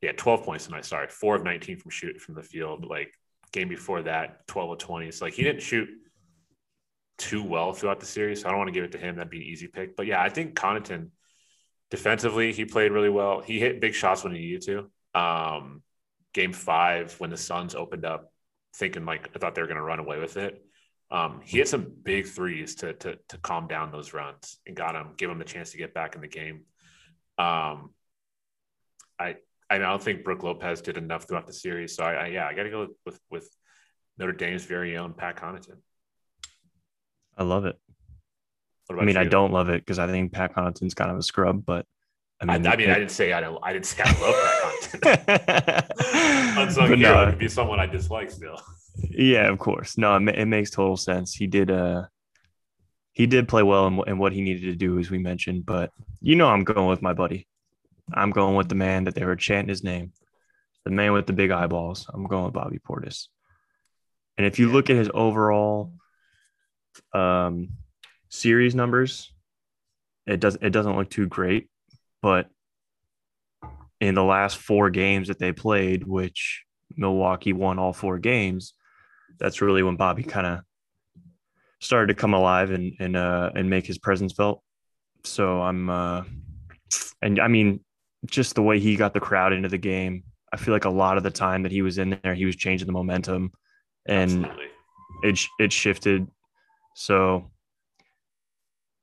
yeah 12 points tonight. Sorry, four of 19 from shoot from the field. Like game before that, 12 of 20. So like he didn't shoot too well throughout the series. So I don't want to give it to him. That'd be an easy pick. But yeah, I think Connaughton defensively, he played really well. He hit big shots when he needed to. Um, game five, when the Suns opened up, thinking like I thought they were going to run away with it. Um, he hit some big threes to, to to calm down those runs and got him, give him the chance to get back in the game. Um, I I don't think Brook Lopez did enough throughout the series, so I, I yeah, I got to go with with Notre Dame's very own Pat Connaughton. I love it. I mean, I don't love it because I think Pat Connaughton's kind of a scrub, but I I mean, mean, I, mean, I didn't say I don't. I didn't say I love Pat Connaughton. Unsung But hero no, would be someone I dislike still. yeah, of course. No, it, it makes total sense. He did uh he did play well in, wh- in what he needed to do, as we mentioned. But you know, I'm going with my buddy. I'm going with the man that they were chanting his name, the man with the big eyeballs. I'm going with Bobby Portis. And if you Yeah. look at his overall um, series numbers, it does it doesn't look too great. But in the last four games that they played, which Milwaukee won all four games, that's really when Bobby kind of started to come alive and and uh and make his presence felt. So I'm uh and I mean just the way he got the crowd into the game. I feel like a lot of the time that he was in there, he was changing the momentum and Absolutely. it it shifted. So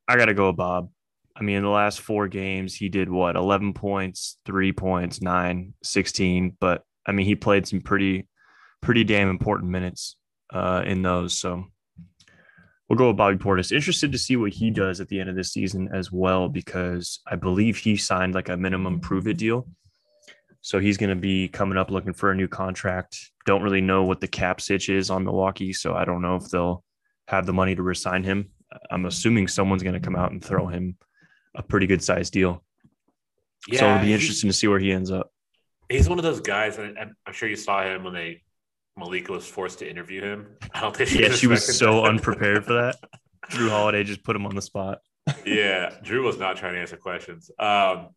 I got to go Bob. I mean, in the last four games, he did what 11 points, three points, nine, 16. But I mean, he played some pretty, pretty damn important minutes uh, in those. So we'll go with Bobby Portis. Interested to see what he does at the end of this season as well, because I believe he signed like a minimum prove it deal. So he's going to be coming up looking for a new contract. Don't really know what the cap sitch is on Milwaukee. So I don't know if they'll have the money to resign him. I'm assuming someone's going to come out and throw him a pretty good sized deal. Yeah, so it'll be interesting to see where he ends up. He's one of those guys, and I'm sure you saw him when they Malika was forced to interview him. I don't think Yeah, she was so unprepared for that. Jrue Holiday just put him on the spot. yeah, Jrue was not trying to answer questions. Um,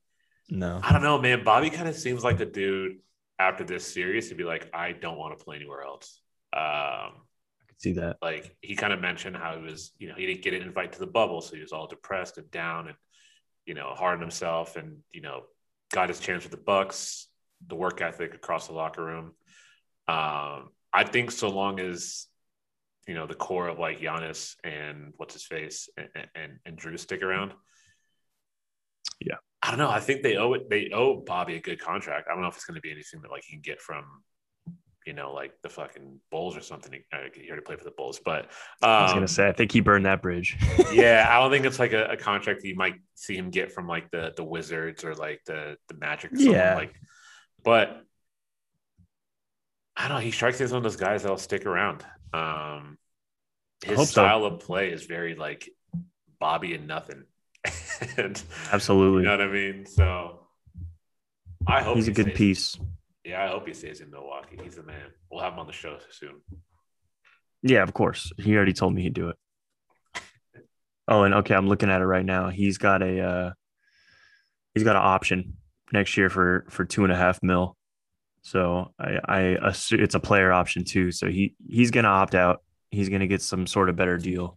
No. I don't know, man. Bobby kind of seems like the dude after this series to be like, I don't want to play anywhere else. Um, see that. like he kind of mentioned how he was, you know, he didn't get an invite to the bubble, so he was all depressed and down, and you know, hard on himself, and you know, got his chance with the Bucks, the work ethic across the locker room. Um, I think so long as you know the core of like Giannis and what's his face and and, and Jrue stick around. Yeah. I don't know. I think they owe it. They owe Bobby a good contract. I don't know if it's going to be anything that like he can get from, you know, like the fucking Bulls or something. He already played for the Bulls, but um, I was gonna say I think he burned that bridge. yeah, I don't think it's like a, a contract that you might see him get from like the the Wizards or like the the Magic. Or something. Yeah. like, but I don't know. He strikes me as one of those guys that'll stick around. Um, his hope so. style of play is very like Bobby and nothing, and Absolutely. you know what I mean. So I hope He's a good stays- piece. Yeah, I hope he stays in Milwaukee. He's the man. We'll have him on the show soon. Yeah, of course. He already told me he'd do it. Oh, and okay, I'm looking at it right now. He's got a uh he's got an option next year for for two and a half mil. So I I assume it's a player option too. So he he's gonna opt out. He's gonna get some sort of better deal,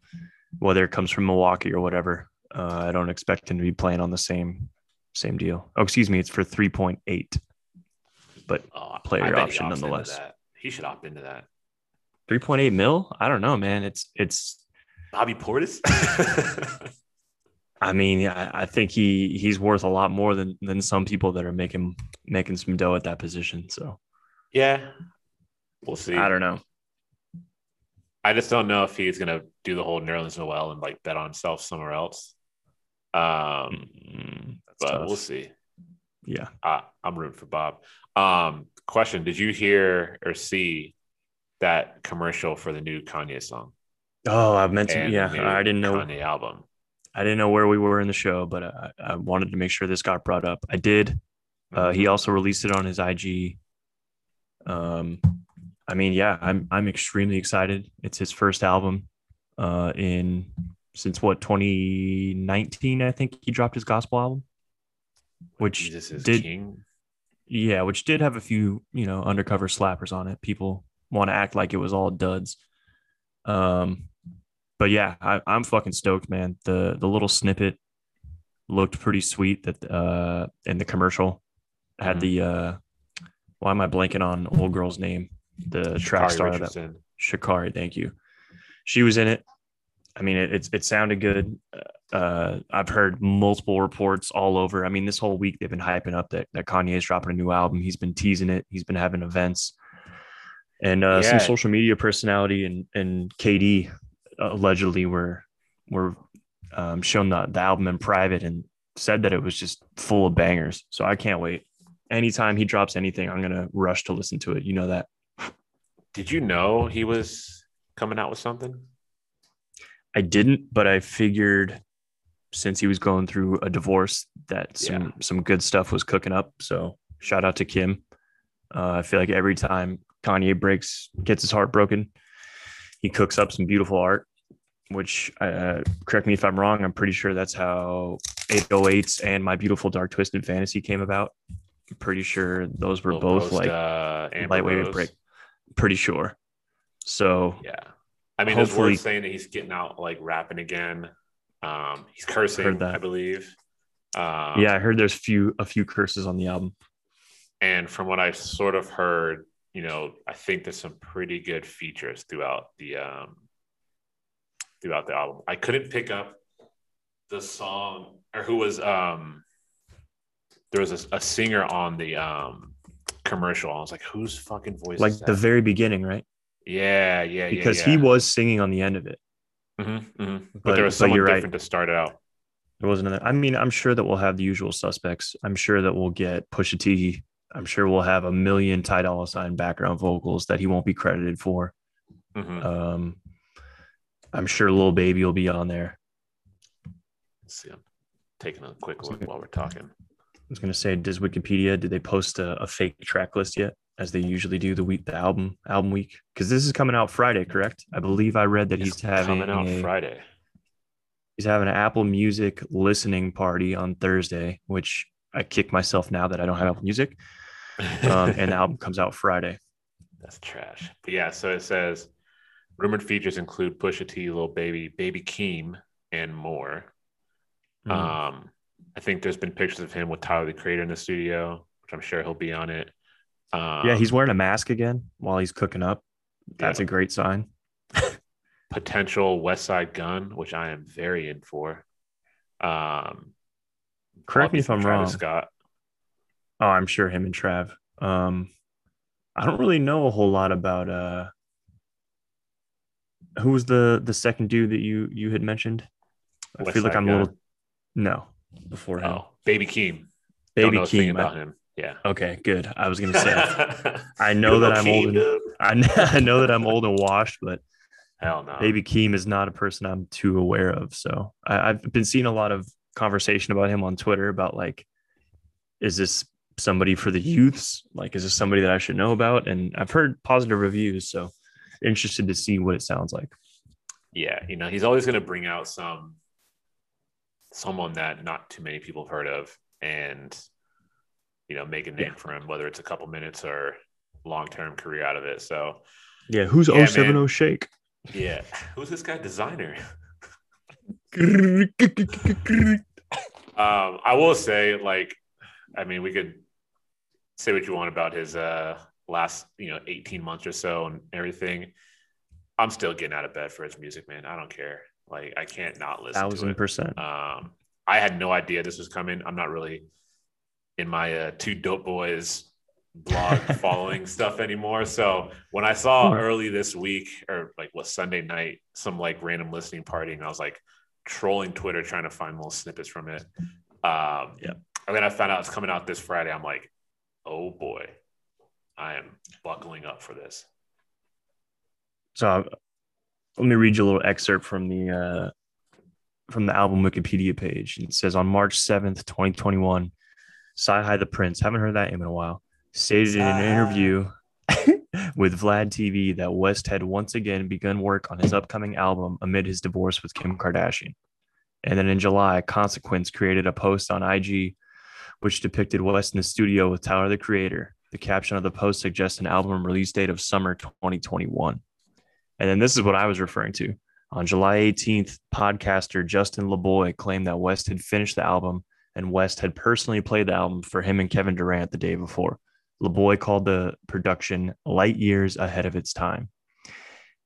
whether it comes from Milwaukee or whatever. Uh, I don't expect him to be playing on the same same deal. Oh, excuse me, it's for three point eight. But Oh, Player option nonetheless. He should opt into that. three point eight mil? I don't know, man. It's it's Bobby Portis. I mean, I, I think he he's worth a lot more than than some people that are making making some dough at that position. So yeah, we'll see. I don't know. I just don't know if he's gonna do the whole Nerlens Noel and like bet on himself somewhere else. Um, Mm, that's but tough. we'll see. Yeah, I, I'm rooting for Bob. Um, question: Did you hear or see that commercial for the new Kanye song? Oh, I meant to. Yeah, I didn't know. Kanye album. I didn't know where we were in the show, but I, I wanted to make sure this got brought up. I did. Uh, he also released it on his IG. Um, I mean, yeah, I'm I'm extremely excited. It's his first album, uh, in since what 2019, I think he dropped his gospel album, which did king. yeah, which did have a few you know undercover slappers on it. People want to act like it was all duds. Um, but yeah, I, I'm fucking stoked, man. The the little snippet looked pretty sweet. That uh, in the commercial had Mhm. the uh, why am I blanking on old girl's name? The track Sha'Carri star that Richardson. Sha'Carri, thank you. She was in it. I mean, it it, it sounded good. Uh, I've heard multiple reports all over. I mean, this whole week they've been hyping up that that Kanye is dropping a new album. He's been teasing it. He's been having events, and uh, some social media personality and and KD allegedly were were um, shown the, the album in private and said that it was just full of bangers. So I can't wait. Anytime he drops anything, I'm gonna rush to listen to it. You know that. Did you know he was coming out with something? I didn't, but I figured since he was going through a divorce that some Yeah. some good stuff was cooking up. So shout out to Kim. Uh, I feel like every time Kanye breaks, gets his heart broken, he cooks up some beautiful art. Which, uh, correct me if I'm wrong. I'm pretty sure that's how 808s and My Beautiful Dark Twisted Fantasy came about. I'm pretty sure those were both Post, like uh, lightweight break. Pretty sure. So Yeah. I mean, there's Hopefully- words saying that he's getting out like rapping again. Um, he's cursing, Heard that. I believe. Um, yeah, I heard there's few a few curses on the album. And from what I've sort of heard, you know, I think there's some pretty good features throughout the um throughout the album. I couldn't pick up the song or who was um there was a, a singer on the um commercial. I was like, whose fucking voice Like the very beginning, right? Yeah, yeah, yeah. because yeah. he was singing on the end of it. Mhm, mhm. but, But- there was someone you're right. different to start it out. There wasn't another. I mean, I'm sure that we'll have the usual suspects. I'm sure that we'll get Pusha T. I'm sure we'll have a million Ty Dolla Sign background vocals that he won't be credited for. Mhm. Um, I'm sure Lil Baby will be on there. Let's see, I'm taking a quick look while we're talking. I was gonna say, does Wikipedia did they post a, a fake track list yet, as they usually do the week the album album week? Because this is coming out Friday, correct? I believe I read that It's he's having coming out a- Friday. he's having an Apple Music listening party on Thursday, which I kick myself now that I don't have Apple Music. Um, and the album comes out Friday. That's trash. But yeah, so it says rumored features include Pusha T, Little Baby, Baby Keem, and more. Mm. Um, I think there's been pictures of him with Tyler the Creator in the studio, which I'm sure he'll be on it. Um, yeah, he's wearing a mask again while he's cooking up. That's Yeah. a great sign. potential Westside Gunn, which I am very in for. Um, Correct me if I'm Travis wrong. Scott. Oh, I'm sure him and Trav. Um, I don't really know a whole lot about uh who was the the second dude that you you had mentioned. I West feel like I'm Gun. a little no before him. Oh, Baby Keem. Don't Baby know Keem. about I- him. Yeah. okay, good. I was gonna say I know that I'm old and? I know, I know that I'm old and washed, but Hell no. Baby Keem is not a person I'm too aware of. So I, I've been seeing a lot of conversation about him on Twitter about like, is this somebody for the youths? Like, is this somebody that I should know about? And I've heard positive reviews, so interested to see what it sounds like. yeah, you know, he's always going to bring out some someone that not too many people have heard of and you know, make a name Yeah. for him, whether it's a couple minutes or long term career out of it. So Yeah, who's Yeah, 070 man. Shake? yeah. Who's this guy designer? Um, I will say, like, I mean, we could say what you want about his uh last, you know, 18 months or so and everything. I'm still getting out of bed for his music, man. I don't care. Like, I can't not listen to Thousand it. percent. Um, I had no idea this was coming. I'm not really in my uh, two dope boys blog following stuff anymore. So when I saw hmm. early this week or like what Sunday night, some like random listening party, and I was like trolling Twitter trying to find little snippets from it. Um, yeah. And then I found out it's coming out this Friday. I'm like, oh boy, I am buckling up for this. So uh, let me read you a little excerpt from the uh, from the album Wikipedia page. It says on March 7th, 2021, CyHi the Prynce. Haven't heard that name in a while. Stated in an interview with Vlad TV that West had once again begun work on his upcoming album amid his divorce with Kim Kardashian. And then in July, Consequence created a post on IG which depicted West in the studio with Tyler the Creator. The caption of the post suggests an album release date of summer 2021. And then this is what I was referring to. On July 18th, podcaster Justin LaBoy claimed that West had finished the album and West had personally played the album for him and Kevin Durant the day before. LaBoy called the production light years ahead of its time.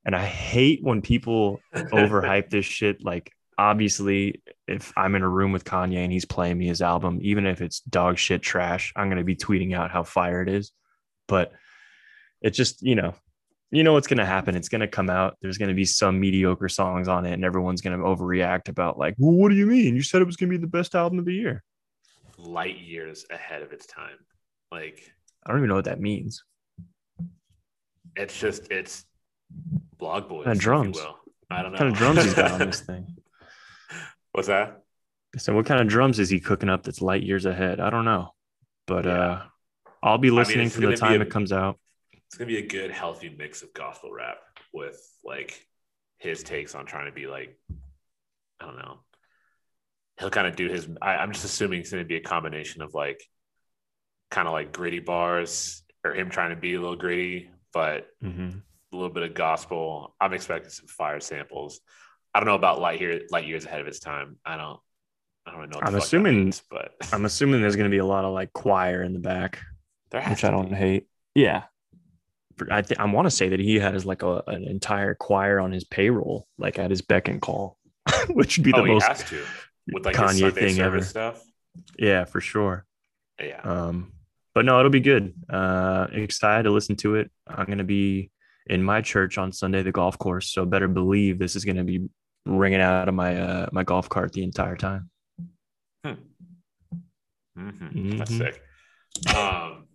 And I hate when people overhype this shit. Like, obviously, if I'm in a room with Kanye and he's playing me his album, even if it's dog shit trash, I'm going to be tweeting out how fire it is. But it just, you know, you know what's going to happen. It's going to come out. There's going to be some mediocre songs on it, and everyone's going to overreact about, like, well, what do you mean? You said it was going to be the best album of the year. Light years ahead of its time. Like, I don't even know what that means. it's just, it's blog boys. You drums. I don't know. What kind of drums he's got on this thing? What's that? So, what kind of drums is he cooking up that's light years ahead? I don't know, but Yeah. uh, I'll be mean, listening it's from the time a- it comes out. It's gonna be a good, healthy mix of gospel rap with like his takes on trying to be like, I don't know. He'll kind of do his. I, I'm just assuming it's gonna be a combination of like, kind of like gritty bars or him trying to be a little gritty, but Mhm. a little bit of gospel. I'm expecting some fire samples. I don't know about light here, light years ahead of its time. I don't. I don't know. What I'm assuming- means, but I'm assuming there's going to be a lot of like choir in the back, which I don't hate. Yeah. I th- I want to say that he has like a, an entire choir on his payroll, like at his beck and call, which would be the Oh, he most has to with like Kanye thing ever. stuff. Yeah, for sure. Yeah. Um, but no, it'll be good. Uh, excited to listen to it. I'm going to be in my church on Sunday, the golf course. So better believe this is going to be ringing out of my uh, my golf cart the entire time. hmm That's Mhm. sick. Um,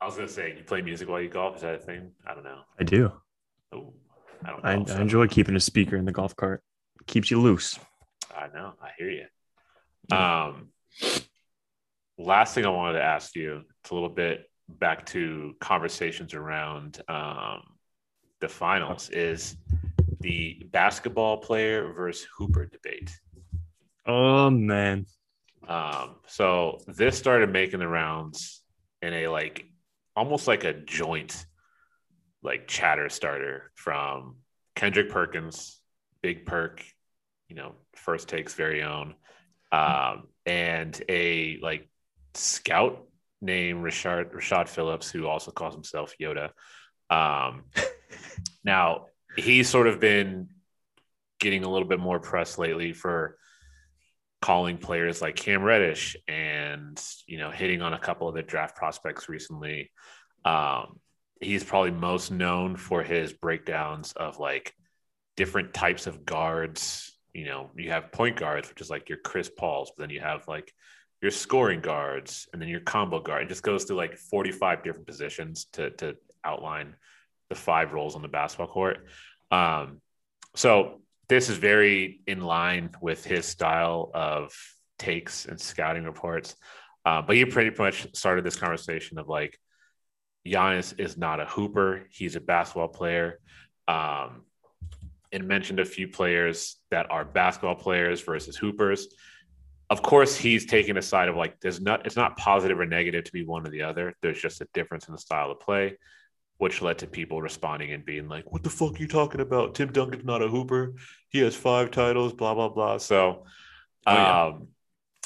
I was gonna say, you play music while you golf. Is that a thing? I don't know. I do. Oh, I don't I, know. I enjoy keeping a speaker in the golf cart. Keeps you loose. I know. I hear you. Um, last thing I wanted to ask you, it's a little bit back to conversations around um, the finals, is the basketball player versus Hooper debate. Oh man. Um, so this started making the rounds in a like almost like a joint like chatter starter from Kendrick Perkins, Big Perk, you know, first takes very own, um, and a like scout named Richard Rashad Phillips, who also calls himself Yoda. Um, now he's sort of been getting a little bit more press lately for calling players like Cam Reddish and you know hitting on a couple of the draft prospects recently. Um, he's probably most known for his breakdowns of like different types of guards. You know, you have point guards, which is like your Chris Pauls, but then you have like your scoring guards and then your combo guard. It just goes through like 45 different positions to to outline the five roles on the basketball court. Um, so this is very in line with his style of takes and scouting reports. Uh, but he pretty much started this conversation of like, Giannis is not a hooper; he's a basketball player, um, and mentioned a few players that are basketball players versus hoopers. Of course, he's taking a side of like, there's not, it's not positive or negative to be one or the other. There's just a difference in the style of play which led to people responding and being like, "What the fuck are you talking about? Tim Duncan's not a hooper. He has five titles. Blah blah blah." So, Oh, yeah. um,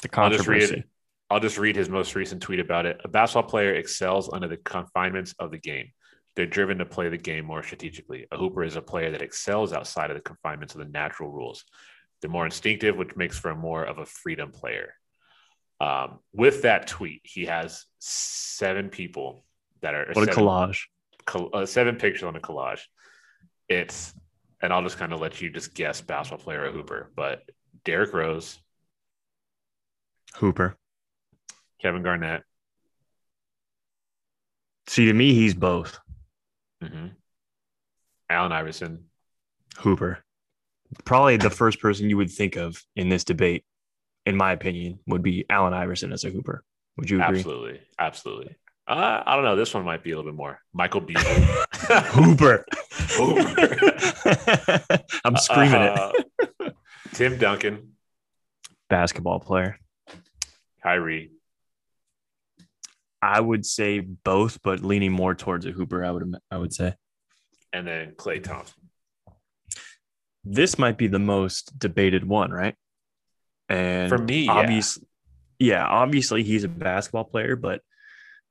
The I'll just read controversy. I'll just read his most recent tweet about it. A basketball player excels under the confinements of the game. They're driven to play the game more strategically. A hooper is a player that excels outside of the confinements of the natural rules. They're more instinctive, which makes for a more of a freedom player. Um, with that tweet, he has seven people that are What a seven- collage. Uh, seven pictures on a collage. It's, and I'll just kind of let you just guess basketball player or hooper, but Derrick Rose, Hooper. Kevin Garnett, See, to me, he's both. mhm, Allen Iverson, Hooper. Probably the first person you would think of in this debate, in my opinion, would be Allen Iverson as a Hooper. Would you agree? absolutely, absolutely. Uh, I don't know. This one might be a little bit more. Michael Beasley, Hooper. Hooper. I'm screaming it. Uh, Tim Duncan, Basketball player. Kyrie, I would say both, but leaning more towards a Hooper. I would. I would say and then Klay Thompson. this might be the most debated one, right? And For me, yeah. obviously, yeah, obviously he's a basketball player, but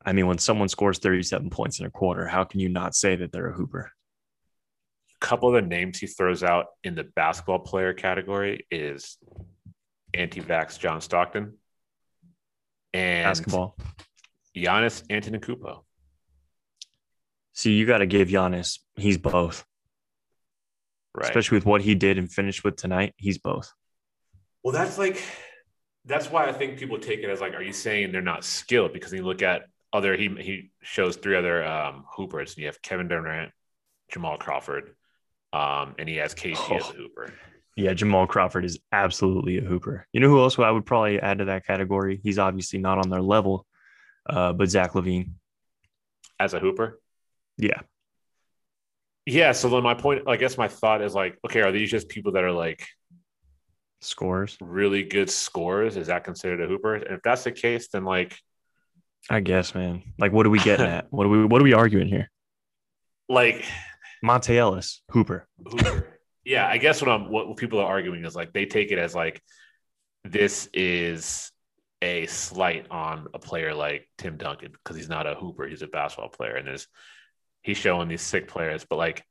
I mean, when someone scores 37 points in a quarter, how can you not say that they're a Hooper? A couple of the names he throws out in the basketball player category is anti-vax John Stockton and Basketball. Giannis Antetokounmpo. See, you got to give Giannis. He's both, Right. especially with what he did and finished with tonight. He's both. well, that's like that's why I think people take it as like, are you saying they're not skilled? Because you look at other, he he shows three other um, hoopers. And you have Kevin Durant, Jamal Crawford, um, and he has KC as a hooper. Yeah, Jamal Crawford is absolutely a hooper. You know who else I would probably add to that category? He's obviously not on their level, uh, but Zach LaVine. As a hooper, Yeah, yeah. So then my point, I guess my thought is like, okay, are these just people that are like scores. really good scores? Is that considered a hooper? And if that's the case, then like I guess, man. Like, what are we getting at? What are we? What are we arguing here? like Monta Ellis, Hooper. Hooper. yeah, I guess what I'm what people are arguing is like they take it as like this is a slight on a player like Tim Duncan because he's not a hooper, he's a basketball player, and there's he's showing these sick players, but like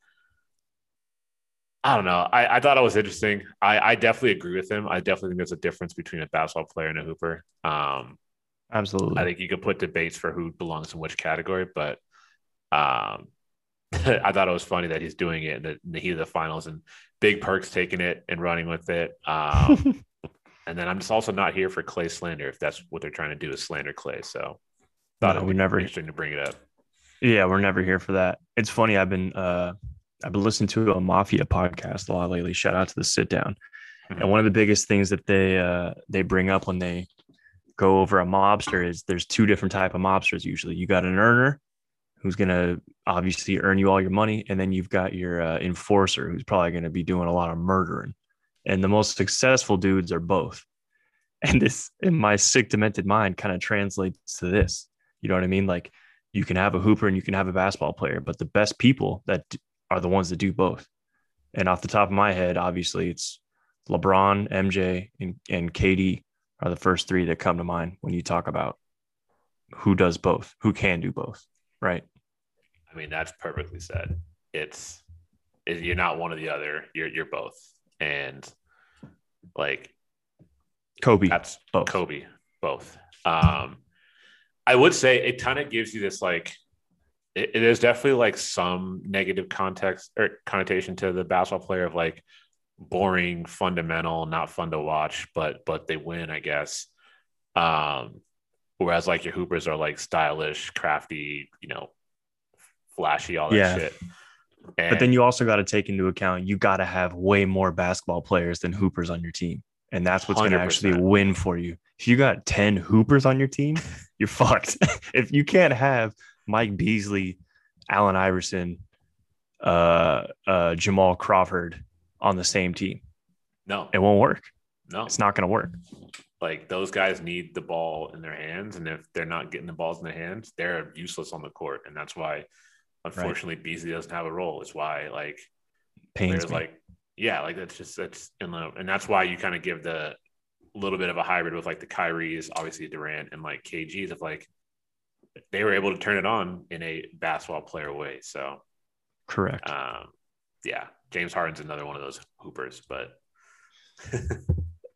I don't know. I, I thought it was interesting. I, I definitely agree with him. I definitely think there's a difference between a basketball player and a hooper. Um, Absolutely. I think you could put debates for who belongs in which category, but um, I thought it was funny that he's doing it in the, in the heat of the finals and Big Perk's taking it and running with it. Um, and then I'm just also not here for Klay slander if that's what they're trying to do is slander Klay. So thought No, it'd be never- interesting to bring it up. yeah, we're never here for that. It's funny. I've been uh, I've been listening to a mafia podcast a lot lately. Shout out to the sit down. Mhm. And one of the biggest things that they uh, they bring up when they go over a mobster is there's two different type of mobsters usually. You got an earner who's going to obviously earn you all your money and then you've got your uh, enforcer who's probably going to be doing a lot of murdering. And the most successful dudes are both. And this in my sick demented mind kind of translates to this. You know what I mean? Like you can have a hooper and you can have a basketball player, but the best people that are the ones that do both. And off the top of my head, obviously it's LeBron, MJ, and, and KD are the first three that come to mind when you talk about who does both, who can do both, right? I mean, that's perfectly said. It's you're not one or the other. You're you're both, and like Kobe, that's both. Kobe, both. Um, I would say it kind of gives you this like it, it is definitely like some negative context or connotation to the basketball player of like boring, fundamental, not fun to watch, but but they win, I guess. Um, whereas like your hoopers are like stylish, crafty, you know, flashy, all that Yeah. shit. But then you also got to take into account you got to have way more basketball players than hoopers on your team. And that's what's going to actually win for you. If you got 10 hoopers on your team, you're fucked. if you can't have Mike Beasley, Allen Iverson, uh, uh, Jamal Crawford on the same team, no, it won't work. no, It's not going to work. like those guys need the ball in their hands, and if they're not getting the balls in their hands, they're useless on the court, and that's why, unfortunately, Beasley doesn't have a role. Is why like Pains like, yeah, like that's just that's in the and that's why you kind of give the little bit of a hybrid with like the Kyries, obviously Durant, and like KGs of like they were able to turn it on in a basketball player way. So, Correct. um, yeah, James Harden's another one of those hoopers, but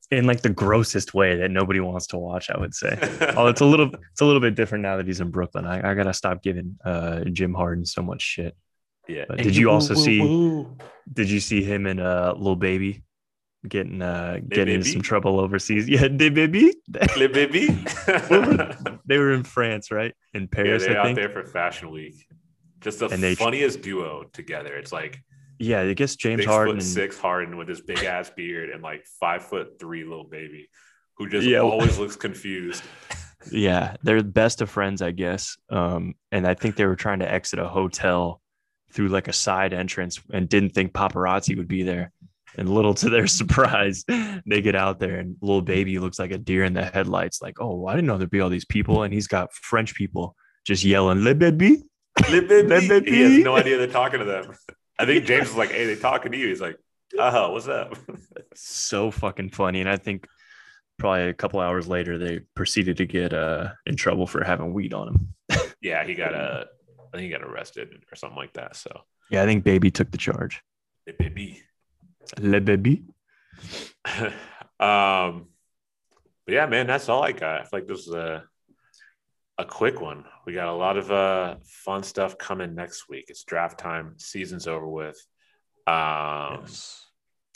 In like the grossest way that nobody wants to watch, I would say. oh, it's a little it's a little bit different now that he's in Brooklyn. I, I gotta stop giving uh Jim Harden so much shit. yeah. But did you also see- Did you see him and uh little baby getting uh getting into some trouble overseas? Yeah, they baby. Le baby? they were in France, right? In yeah, Paris, they're I out there for Fashion Week. Just the And they- funniest duo together. It's like Yeah, I guess James six Harden. foot six Harden with his big ass beard and like five foot three little baby who just Yeah. always looks confused. Yeah, they're best of friends, I guess. Um, and I think they were trying to exit a hotel through like a side entrance and didn't think paparazzi would be there. And little to their surprise, they get out there and little baby looks like a deer in the headlights. Like, oh, I didn't know there'd be all these people. And he's got French people just yelling, Le baby. Le baby. Le baby. He has no idea they're talking to them. I think James was like, "Hey, they talking to you." He's like, "Uh, "Oh, what's up?" So fucking funny. And I think probably a couple hours later, they proceeded to get uh, in trouble for having weed on him. yeah, he got uh, I think he got arrested or something like that. So, Yeah, I think baby took the charge. Le baby. Le baby. um, but yeah, man, that's all I got. I feel like this is a a quick one. We got a lot of uh fun stuff coming next week. It's draft time. Season's over with. Um,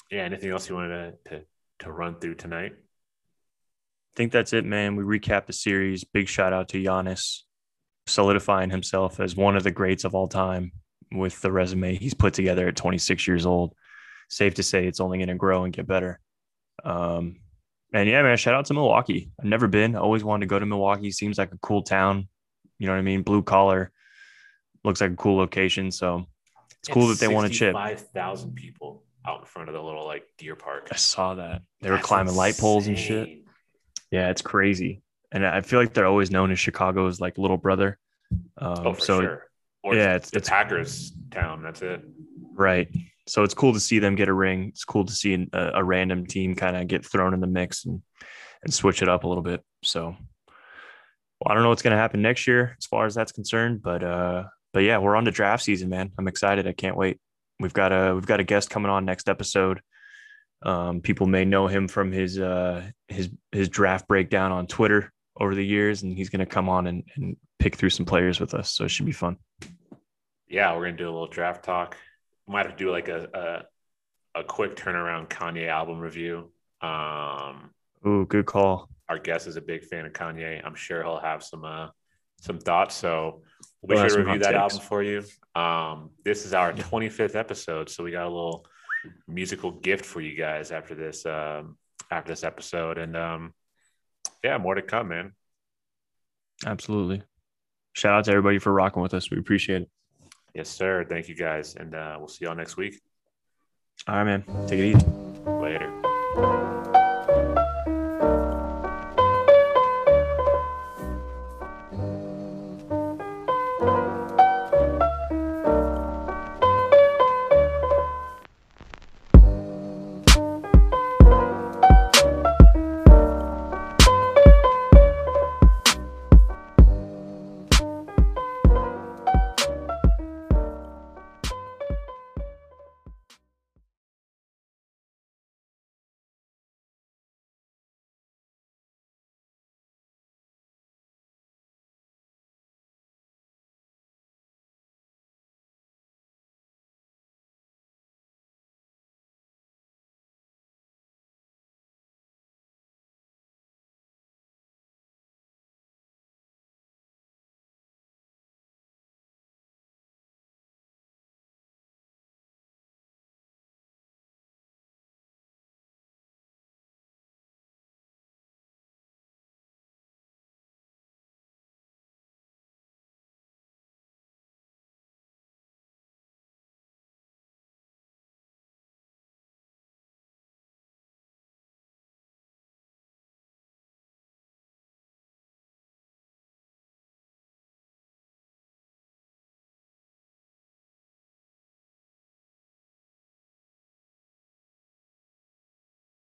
yeah. Anything else you wanted to to, to run through tonight? I think that's it, man. We recap the series. Big shout out to Giannis solidifying himself as one of the greats of all time with the resume he's put together at 26 years old. Safe to say it's only going to grow and get better. Um, and yeah, man, shout out to Milwaukee. I've never been. I always wanted to go to Milwaukee. Seems like a cool town. You know what I mean? Blue collar. Looks like a cool location. So it's cool that they want to chip. Five thousand people out in front of the little like deer park. I saw that. They were That's climbing light poles and shit. Yeah, it's crazy. And I feel like they're always known as Chicago's like little brother. Um, Oh, for so sure. Or yeah, it's- it's the it's- Packers town. That's it. right. So it's cool to see them get a ring. It's cool to see a, a random team kind of get thrown in the mix and and switch it up a little bit. So well, I don't know what's going to happen next year as far as that's concerned, but uh, but yeah, we're on to draft season, man. I'm excited. I can't wait. We've got a we've got a guest coming on next episode. Um, people may know him from his uh, his his draft breakdown on Twitter over the years, and he's going to come on and, and pick through some players with us. So it should be fun. Yeah, we're gonna do a little draft talk. Might have to do like a a, a quick turnaround Kanye album review. Um, Ooh, good call. our guest is a big fan of Kanye. I'm sure he'll have some uh, some thoughts. So we He'll have should some review that album for you. Um, this is our 25th episode, so we got a little musical gift for you guys after this um, after this episode. And um, yeah, more to come, man. Absolutely. Shout out to everybody for rocking with us. We appreciate it. Yes, sir. Thank you guys. And uh, we'll see y'all next week. All right, man. Take it easy. Later.